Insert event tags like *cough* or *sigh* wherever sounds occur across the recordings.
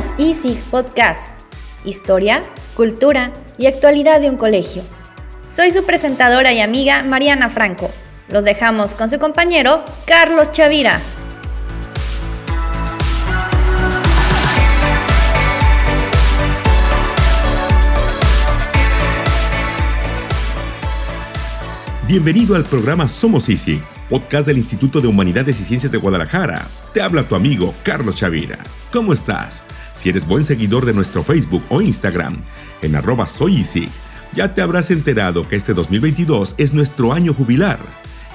Somos Easy Podcast. Historia, cultura y actualidad de un colegio. Soy su presentadora y amiga Mariana Franco. Los dejamos con su compañero Carlos Chavira. Bienvenido al programa Somos Easy, podcast del Instituto de Humanidades y Ciencias de Guadalajara. Te habla tu amigo Carlos Chavira. ¿Cómo estás? Si eres buen seguidor de nuestro Facebook o Instagram, en arroba soy ya te habrás enterado que este 2022 es nuestro año jubilar.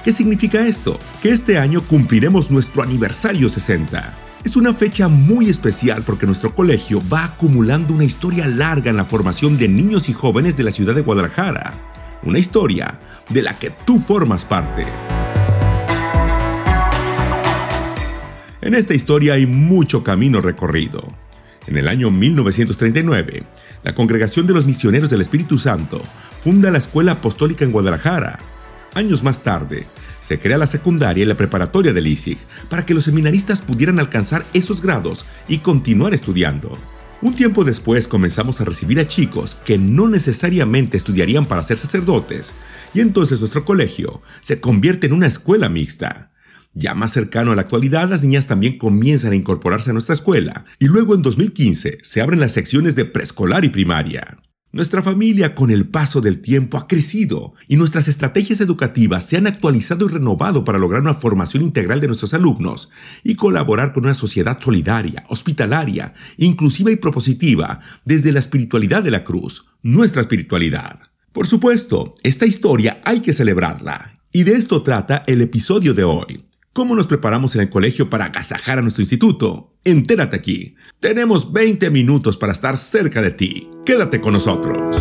¿Qué significa esto? Que este año cumpliremos nuestro aniversario 60. Es una fecha muy especial porque nuestro colegio va acumulando una historia larga en la formación de niños y jóvenes de la ciudad de Guadalajara una historia de la que tú formas parte. En esta historia hay mucho camino recorrido. En el año 1939, la Congregación de los Misioneros del Espíritu Santo funda la Escuela Apostólica en Guadalajara. Años más tarde, se crea la secundaria y la preparatoria del ISIG para que los seminaristas pudieran alcanzar esos grados y continuar estudiando. Un tiempo después comenzamos a recibir a chicos que no necesariamente estudiarían para ser sacerdotes, y entonces nuestro colegio se convierte en una escuela mixta. Ya más cercano a la actualidad, las niñas también comienzan a incorporarse a nuestra escuela, y luego en 2015 se abren las secciones de preescolar y primaria. Nuestra familia con el paso del tiempo ha crecido y nuestras estrategias educativas se han actualizado y renovado para lograr una formación integral de nuestros alumnos y colaborar con una sociedad solidaria, hospitalaria, inclusiva y propositiva desde la espiritualidad de la cruz, nuestra espiritualidad. Por supuesto, esta historia hay que celebrarla y de esto trata el episodio de hoy. ¿Cómo nos preparamos en el colegio para agasajar a nuestro instituto? Entérate aquí. Tenemos 20 minutos para estar cerca de ti. Quédate con nosotros.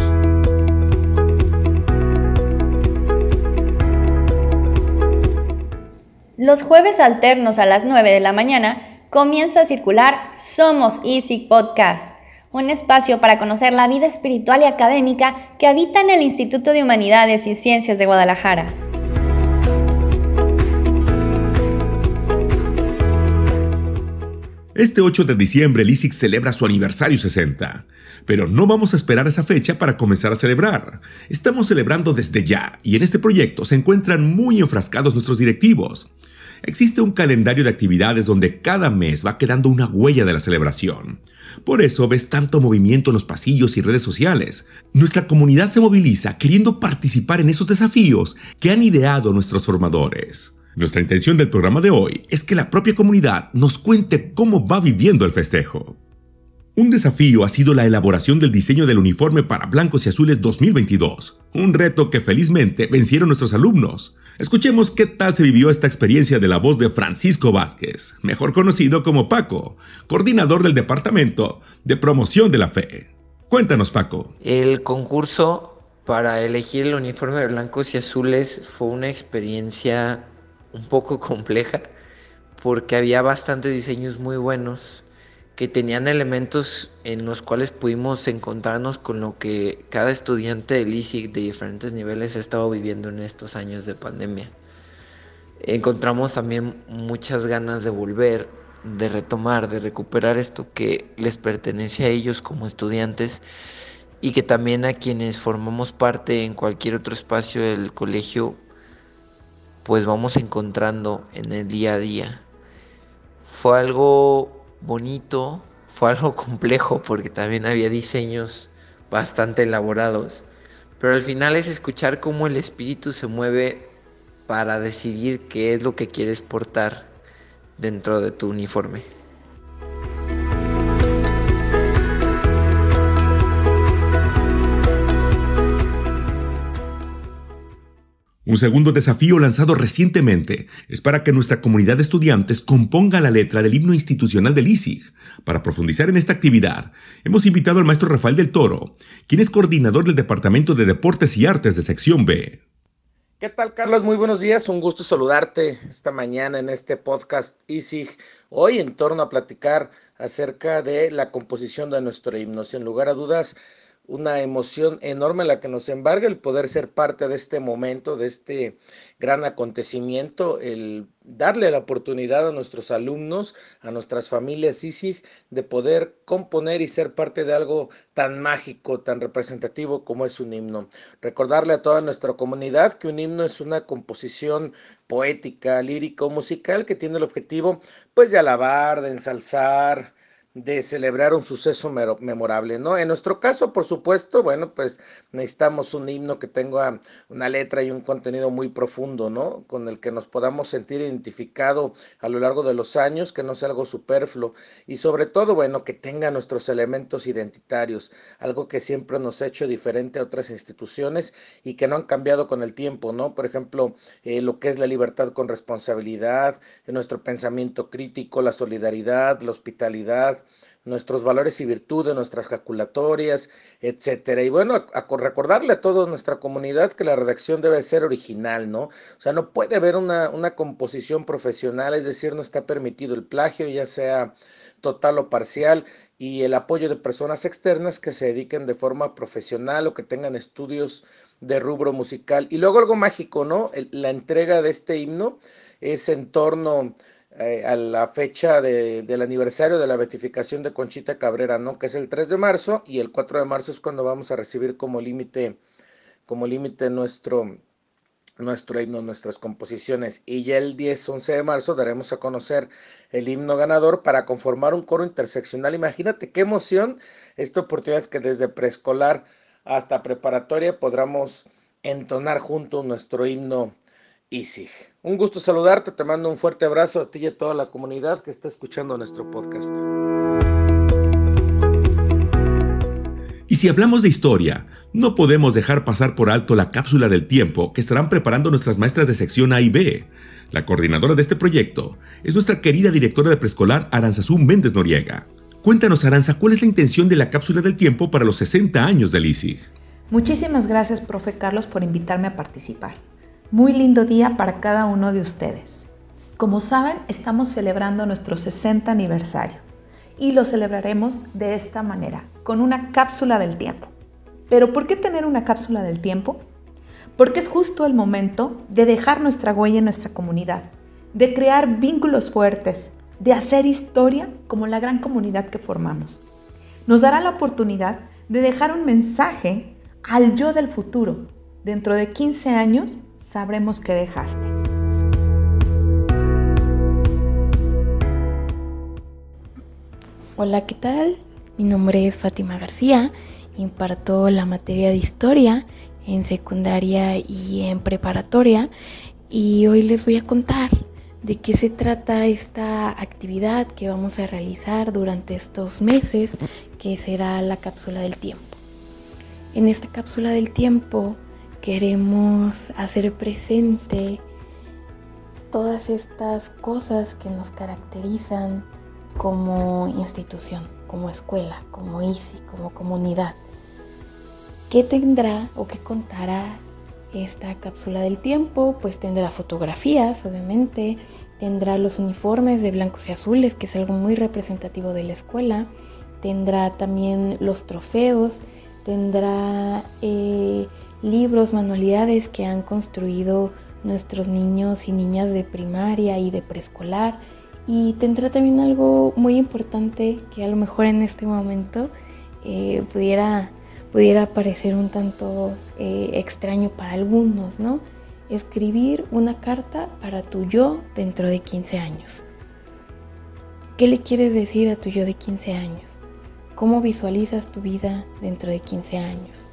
Los jueves alternos a las 9 de la mañana comienza a circular Somos Easy Podcast, un espacio para conocer la vida espiritual y académica que habita en el Instituto de Humanidades y Ciencias de Guadalajara. Este 8 de diciembre el celebra su aniversario 60, pero no vamos a esperar esa fecha para comenzar a celebrar. Estamos celebrando desde ya y en este proyecto se encuentran muy enfrascados nuestros directivos. Existe un calendario de actividades donde cada mes va quedando una huella de la celebración. Por eso ves tanto movimiento en los pasillos y redes sociales. Nuestra comunidad se moviliza queriendo participar en esos desafíos que han ideado nuestros formadores. Nuestra intención del programa de hoy es que la propia comunidad nos cuente cómo va viviendo el festejo. Un desafío ha sido la elaboración del diseño del uniforme para blancos y azules 2022, un reto que felizmente vencieron nuestros alumnos. Escuchemos qué tal se vivió esta experiencia de la voz de Francisco Vázquez, mejor conocido como Paco, coordinador del Departamento de Promoción de la Fe. Cuéntanos, Paco. El concurso para elegir el uniforme de blancos y azules fue una experiencia un poco *laughs* compleja porque había bastantes diseños muy buenos que tenían elementos en los cuales pudimos encontrarnos con lo que cada estudiante del ISIC de diferentes niveles ha estado viviendo en estos años de pandemia. Encontramos también muchas ganas de volver, de retomar, de recuperar esto que les pertenece a ellos como estudiantes y que también a quienes formamos parte en cualquier otro espacio del colegio pues vamos encontrando en el día a día. Fue algo bonito, fue algo *laughs* complejo porque también había diseños bastante elaborados, pero al final es escuchar cómo el espíritu se mueve para decidir qué es lo que quieres portar dentro de tu uniforme. Un segundo desafío lanzado recientemente es para que nuestra comunidad de estudiantes componga la letra del himno institucional del ISIG. Para profundizar en esta actividad, hemos invitado al maestro Rafael del Toro, quien es coordinador del Departamento de Deportes y Artes de Sección B. ¿Qué tal, Carlos? Muy buenos días. Un gusto saludarte esta mañana en este podcast ISIG. Hoy en torno a platicar acerca de la composición de nuestro himno. Sin lugar a dudas, una emoción enorme la que nos embarga el poder ser parte de este momento, de este gran acontecimiento, el darle la oportunidad a nuestros alumnos, a nuestras familias ISIG, de poder componer y ser parte de algo tan mágico, tan representativo como es un himno. Recordarle a toda nuestra comunidad que un himno es una composición poética, lírico, musical que tiene el objetivo pues de alabar, de ensalzar, de celebrar un suceso memorable, ¿no? En nuestro caso, por supuesto, bueno, pues necesitamos un himno que tenga una letra y un contenido muy profundo, ¿no? Con el que nos podamos sentir identificado a lo largo de los años, que no sea algo superfluo y sobre todo, bueno, que tenga nuestros elementos identitarios, algo que siempre nos ha hecho diferente a otras instituciones y que no han cambiado con el tiempo, ¿no? Por ejemplo, eh, lo que es la libertad con responsabilidad, nuestro pensamiento crítico, la solidaridad, la hospitalidad, nuestros valores y virtudes, nuestras calculatorias, etcétera. Y bueno, a, recordarle a toda nuestra comunidad que la redacción debe ser original, ¿no? O sea, no puede haber una, una composición profesional, es decir, no está permitido el plagio, ya sea total o parcial, y el apoyo de personas externas que se dediquen de forma profesional o que tengan estudios de rubro musical. Y luego algo mágico, ¿no? la entrega de este himno es en torno eh, a la fecha del aniversario de la beatificación de Conchita Cabrera, ¿no? Que es el 3 de marzo y el 4 de marzo es cuando vamos a recibir como límite, como límite nuestro, nuestro himno, nuestras composiciones. Y ya el 10, 11 de marzo daremos a conocer el himno ganador para conformar un coro interseccional. Imagínate qué emoción esta oportunidad que desde preescolar hasta preparatoria podamos entonar juntos nuestro himno ISIG. Un gusto saludarte, te mando un fuerte abrazo a ti y a toda la comunidad que está escuchando nuestro podcast. Y si hablamos de historia, no podemos dejar pasar por alto la cápsula del tiempo que estarán preparando nuestras maestras de sección A y B. La coordinadora de este proyecto es nuestra querida directora de preescolar Aranzazú Méndez Noriega. Cuéntanos, Aranza, ¿cuál es la intención de la cápsula del tiempo para los 60 años del ISIG? Muchísimas gracias, profe Carlos, por invitarme a participar. Muy lindo día para cada uno de ustedes. Como saben, estamos celebrando nuestro 60 aniversario y lo celebraremos de esta manera, con una cápsula del tiempo. ¿Pero por qué tener una cápsula del tiempo? Porque es justo el momento de dejar nuestra huella en nuestra comunidad, de crear vínculos fuertes, de hacer historia como la gran comunidad que formamos. Nos dará la oportunidad de dejar un mensaje al yo del futuro. Dentro de 15 años sabremos qué dejaste. Hola, ¿qué tal? Mi nombre es Fátima García, imparto la materia de historia en secundaria y en preparatoria y hoy les voy a contar de qué se trata esta actividad que vamos a realizar durante estos meses, que será la cápsula del tiempo. En esta cápsula del tiempo queremos hacer presente todas estas cosas que nos caracterizan como institución, como escuela, como ICI, como comunidad. ¿Qué tendrá o qué contará esta cápsula del tiempo? Pues tendrá fotografías, obviamente, tendrá los uniformes de blancos y azules, que es algo muy representativo de la escuela, tendrá también los trofeos, tendrá eh, libros, manualidades que han construido nuestros niños y niñas de primaria y de preescolar. Y tendrá también algo muy importante que a lo mejor en este momento eh, pudiera, pudiera parecer un tanto eh, extraño para algunos, ¿no? Escribir una carta para tu yo dentro de 15 años. ¿Qué le quieres decir a tu yo de 15 años? ¿Cómo visualizas tu vida dentro de 15 años?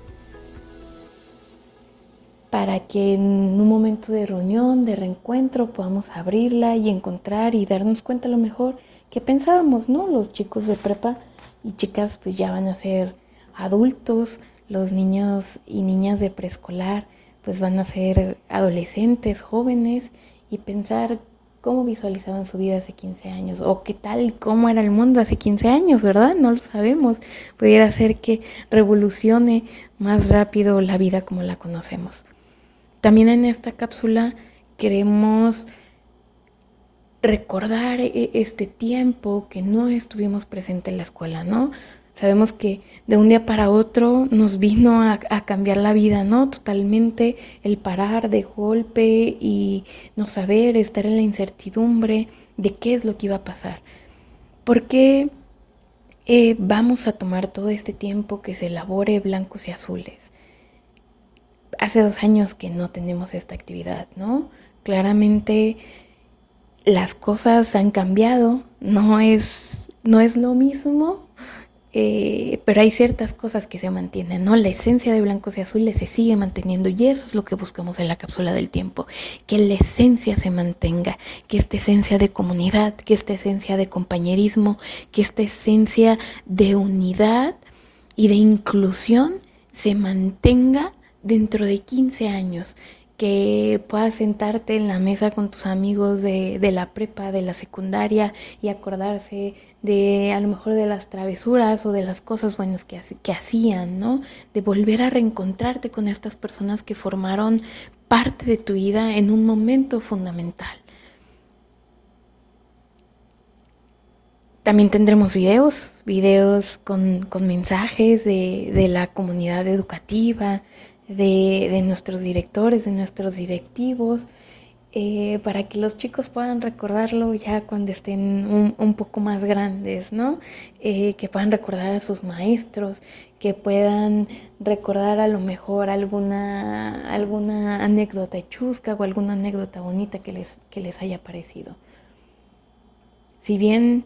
Para que en un momento de reunión, de reencuentro, podamos abrirla y encontrar y darnos cuenta a lo mejor que pensábamos, ¿no? Los chicos de prepa y chicas pues ya van a ser adultos, los niños y niñas de preescolar pues van a ser adolescentes, jóvenes y pensar cómo visualizaban su vida hace 15 años o qué tal, cómo era el mundo hace 15 años, ¿verdad? No lo sabemos. Pudiera ser que revolucione más rápido la vida como la conocemos. También en esta cápsula queremos recordar e-, este tiempo que no estuvimos presentes en la escuela, ¿no? Sabemos que de un día para otro nos vino a, cambiar la vida, ¿no? Totalmente el parar de golpe y no saber, estar en la incertidumbre de qué es lo que iba a pasar. ¿Por qué eh, vamos a tomar todo este tiempo que se elabore blancos y azules? Hace dos años que no tenemos esta actividad, ¿no? Claramente las cosas han cambiado, no es, no es lo mismo, eh, pero hay ciertas cosas que se mantienen, ¿no? La esencia de blancos y azules se sigue manteniendo y eso es lo que buscamos en la cápsula del tiempo, que la esencia se mantenga, que esta esencia de comunidad, que esta esencia de compañerismo, que esta esencia de unidad y de inclusión se mantenga dentro de 15 años que puedas sentarte en la mesa con tus amigos de, la prepa, de la secundaria y acordarse de a lo mejor de las travesuras o de las cosas buenas que, que hacían, ¿no? De volver a reencontrarte con estas personas que formaron parte de tu vida en un momento fundamental. También tendremos videos, videos con, mensajes de, de la comunidad educativa, de, nuestros directores, de nuestros directivos, eh, para que los chicos puedan recordarlo ya cuando estén un, poco más grandes, ¿no? Eh, que puedan recordar a sus maestros, que puedan recordar a lo mejor alguna, alguna anécdota chusca o alguna anécdota bonita que les, que les haya parecido. Si bien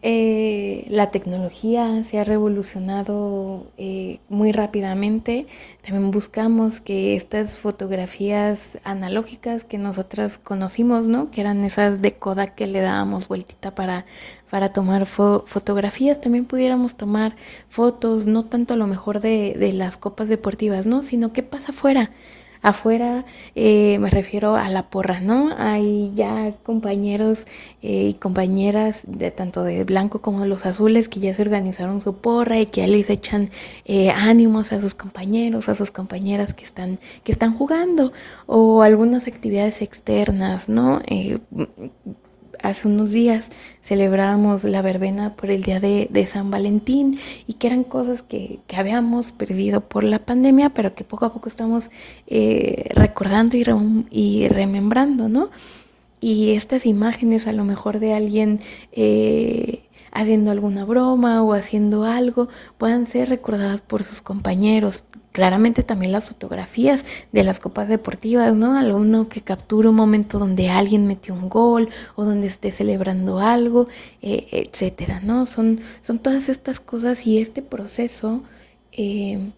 eh, la tecnología se ha revolucionado eh, muy rápidamente. También buscamos que estas fotografías analógicas que nosotras conocimos, ¿no? que eran esas de Kodak que le dábamos vueltita para, para tomar fotografías, también pudiéramos tomar fotos, no tanto a lo mejor de, de las copas deportivas, ¿no? sino qué pasa afuera afuera eh, me refiero a la porra, ¿no? Hay ya compañeros eh, y compañeras de tanto de blanco como de los azules que ya se organizaron su porra y que ya les echan eh, ánimos a sus compañeros, a sus compañeras que están, que están jugando o algunas actividades externas, ¿no? Hace unos días celebrábamos la verbena por el día de, San Valentín y que eran cosas que, habíamos perdido por la pandemia, pero que poco a poco estamos eh, recordando y, y, remembrando, ¿no? Y estas imágenes a lo mejor de alguien eh, haciendo alguna broma o haciendo algo, puedan ser recordadas por sus compañeros. Claramente también las fotografías de las copas deportivas, ¿no? Alguno que capture un momento donde alguien metió un gol o donde esté celebrando algo, eh, etcétera, ¿no? Son, son todas estas cosas y este proceso eh,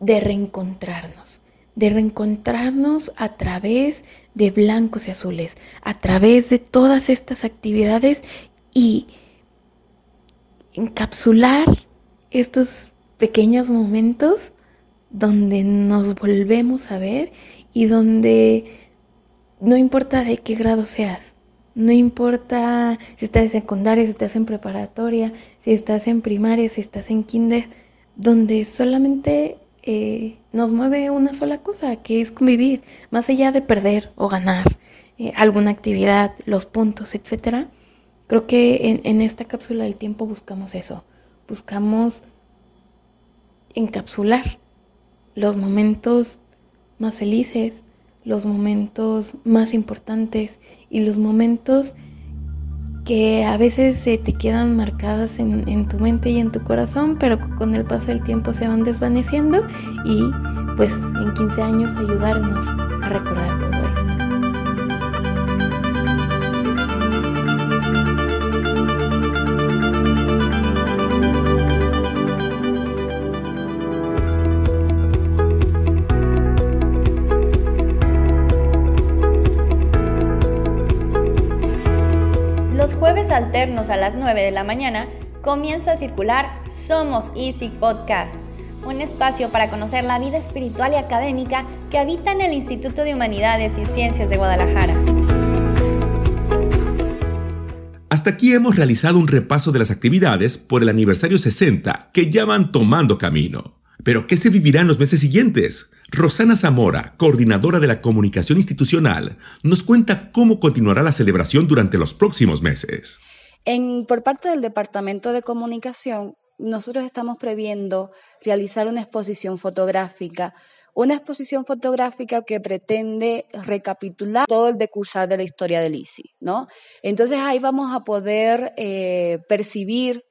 de reencontrarnos, de reencontrarnos a través de blancos y azules, a través de todas estas actividades y encapsular estos pequeños momentos donde nos volvemos a ver y donde no importa de qué grado seas, no importa si estás en secundaria, si estás en preparatoria, si estás en primaria, si estás en kinder, donde solamente eh, nos mueve una sola cosa, que es convivir, más allá de perder o ganar eh, alguna actividad, los puntos, etcétera Creo que en, esta cápsula del tiempo buscamos eso, buscamos encapsular los momentos más felices, los momentos más importantes y los momentos que a veces se te quedan marcadas en, en, tu mente y en tu corazón, pero con el paso del tiempo se van desvaneciendo y pues en 15 años ayudarnos a recordar todo a las 9 de la mañana, comienza a circular Somos Easy Podcast, un espacio para conocer la vida espiritual y académica que habita en el Instituto de Humanidades y Ciencias de Guadalajara. Hasta aquí hemos realizado un repaso de las actividades por el aniversario 60 que ya van tomando camino. Pero ¿qué se vivirá en los meses siguientes? Rosana Zamora, coordinadora de la comunicación institucional, nos cuenta cómo continuará la celebración durante los próximos meses. Por parte del Departamento de Comunicación, nosotros estamos previendo realizar una exposición fotográfica una exposición fotográfica que pretende recapitular todo el decursar de la historia del ICI, ¿no? Entonces ahí vamos a poder eh, percibir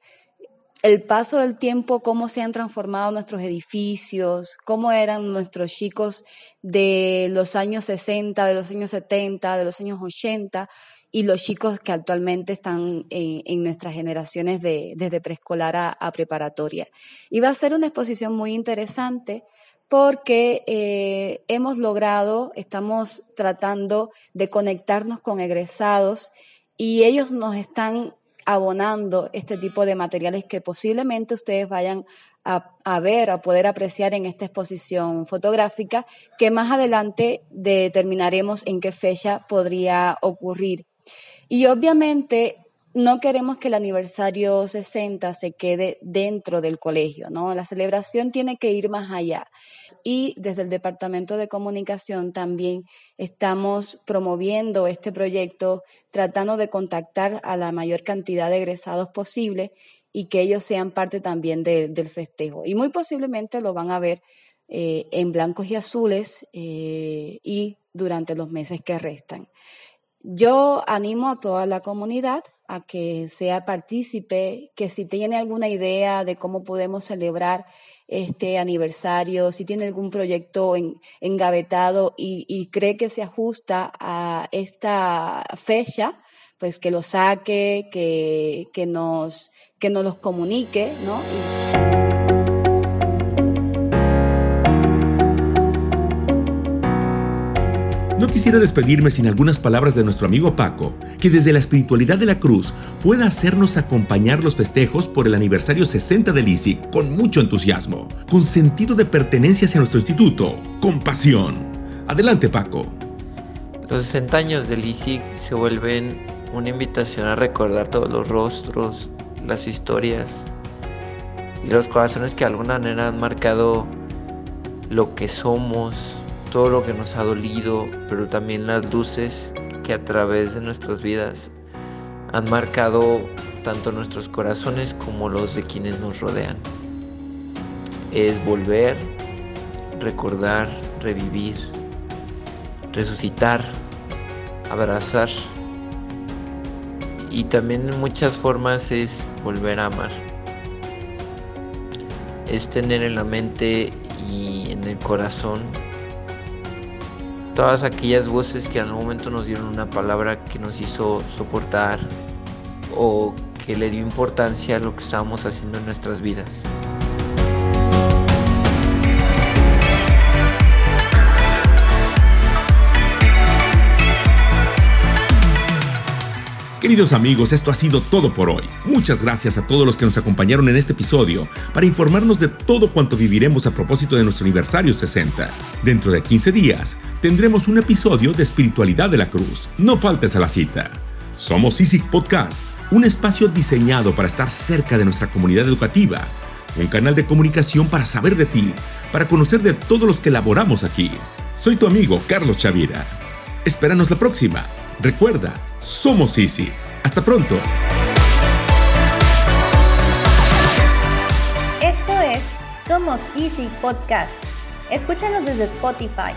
el paso del tiempo, cómo se han transformado nuestros edificios, cómo eran nuestros chicos de los años 60, de los años 70, de los años 80 y los chicos que actualmente están en, nuestras generaciones de, desde preescolar a, a preparatoria. Y va a ser una exposición muy interesante porque eh, hemos logrado, estamos tratando de conectarnos con egresados y ellos nos están abonando este tipo de materiales que posiblemente ustedes vayan a, ver, a poder apreciar en esta exposición fotográfica, que más adelante determinaremos en qué fecha podría ocurrir. Y obviamente no queremos que el aniversario 60 se quede dentro del colegio, ¿no? La celebración tiene que ir más allá. Y desde el Departamento de Comunicación también estamos promoviendo este proyecto, tratando de contactar a la mayor cantidad de egresados posible y que ellos sean parte también del festejo. Y muy posiblemente lo van a ver eh, en blancos y azules eh, y durante los meses que restan. Yo animo a toda la comunidad a que sea partícipe, que si tiene alguna idea de cómo podemos celebrar este aniversario, si tiene algún proyecto en, engavetado y, cree que se ajusta a esta fecha, pues que lo saque, que, que, nos, que nos los comunique, ¿no? No quisiera despedirme sin algunas palabras de nuestro amigo Paco, que desde la espiritualidad de la cruz pueda hacernos acompañar los festejos por el aniversario 60 del ISIC con mucho entusiasmo, con sentido de pertenencia hacia nuestro instituto, con pasión. Adelante Paco. Los 60 años del ISIC se vuelven una invitación a recordar todos los rostros, las historias y los corazones que de alguna manera han marcado lo que somos, todo lo que nos ha dolido, pero también las luces que a través de nuestras vidas han marcado tanto nuestros corazones como los de quienes nos rodean. Es volver, recordar, revivir, resucitar, abrazar. Y también en muchas formas es volver a amar. Es tener en la mente y en el corazón todas aquellas voces que en algún momento nos dieron una palabra que nos hizo soportar o que le dio importancia a lo que estábamos haciendo en nuestras vidas. Queridos amigos, esto ha sido todo por hoy. Muchas gracias a todos los que nos acompañaron en este episodio para informarnos de todo cuanto viviremos a propósito de nuestro aniversario 60. Dentro de 15 días tendremos un episodio de Espiritualidad de la Cruz. No faltes a la cita. Somos ISIC Podcast, un espacio diseñado para estar cerca de nuestra comunidad educativa, un canal de comunicación para saber de ti, para conocer de todos los que laboramos aquí. Soy tu amigo Carlos Chavira. Espéranos la próxima. Recuerda, somos Easy. Hasta pronto. Esto es Somos Easy Podcast. Escúchanos desde Spotify.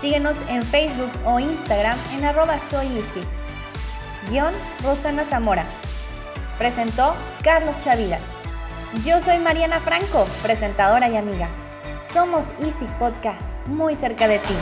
Síguenos en Facebook o Instagram en arroba soy easy. Guión Rosana Zamora. Presentó Carlos Chavida. Yo soy Mariana Franco, presentadora y amiga. Somos Easy Podcast, muy cerca de ti.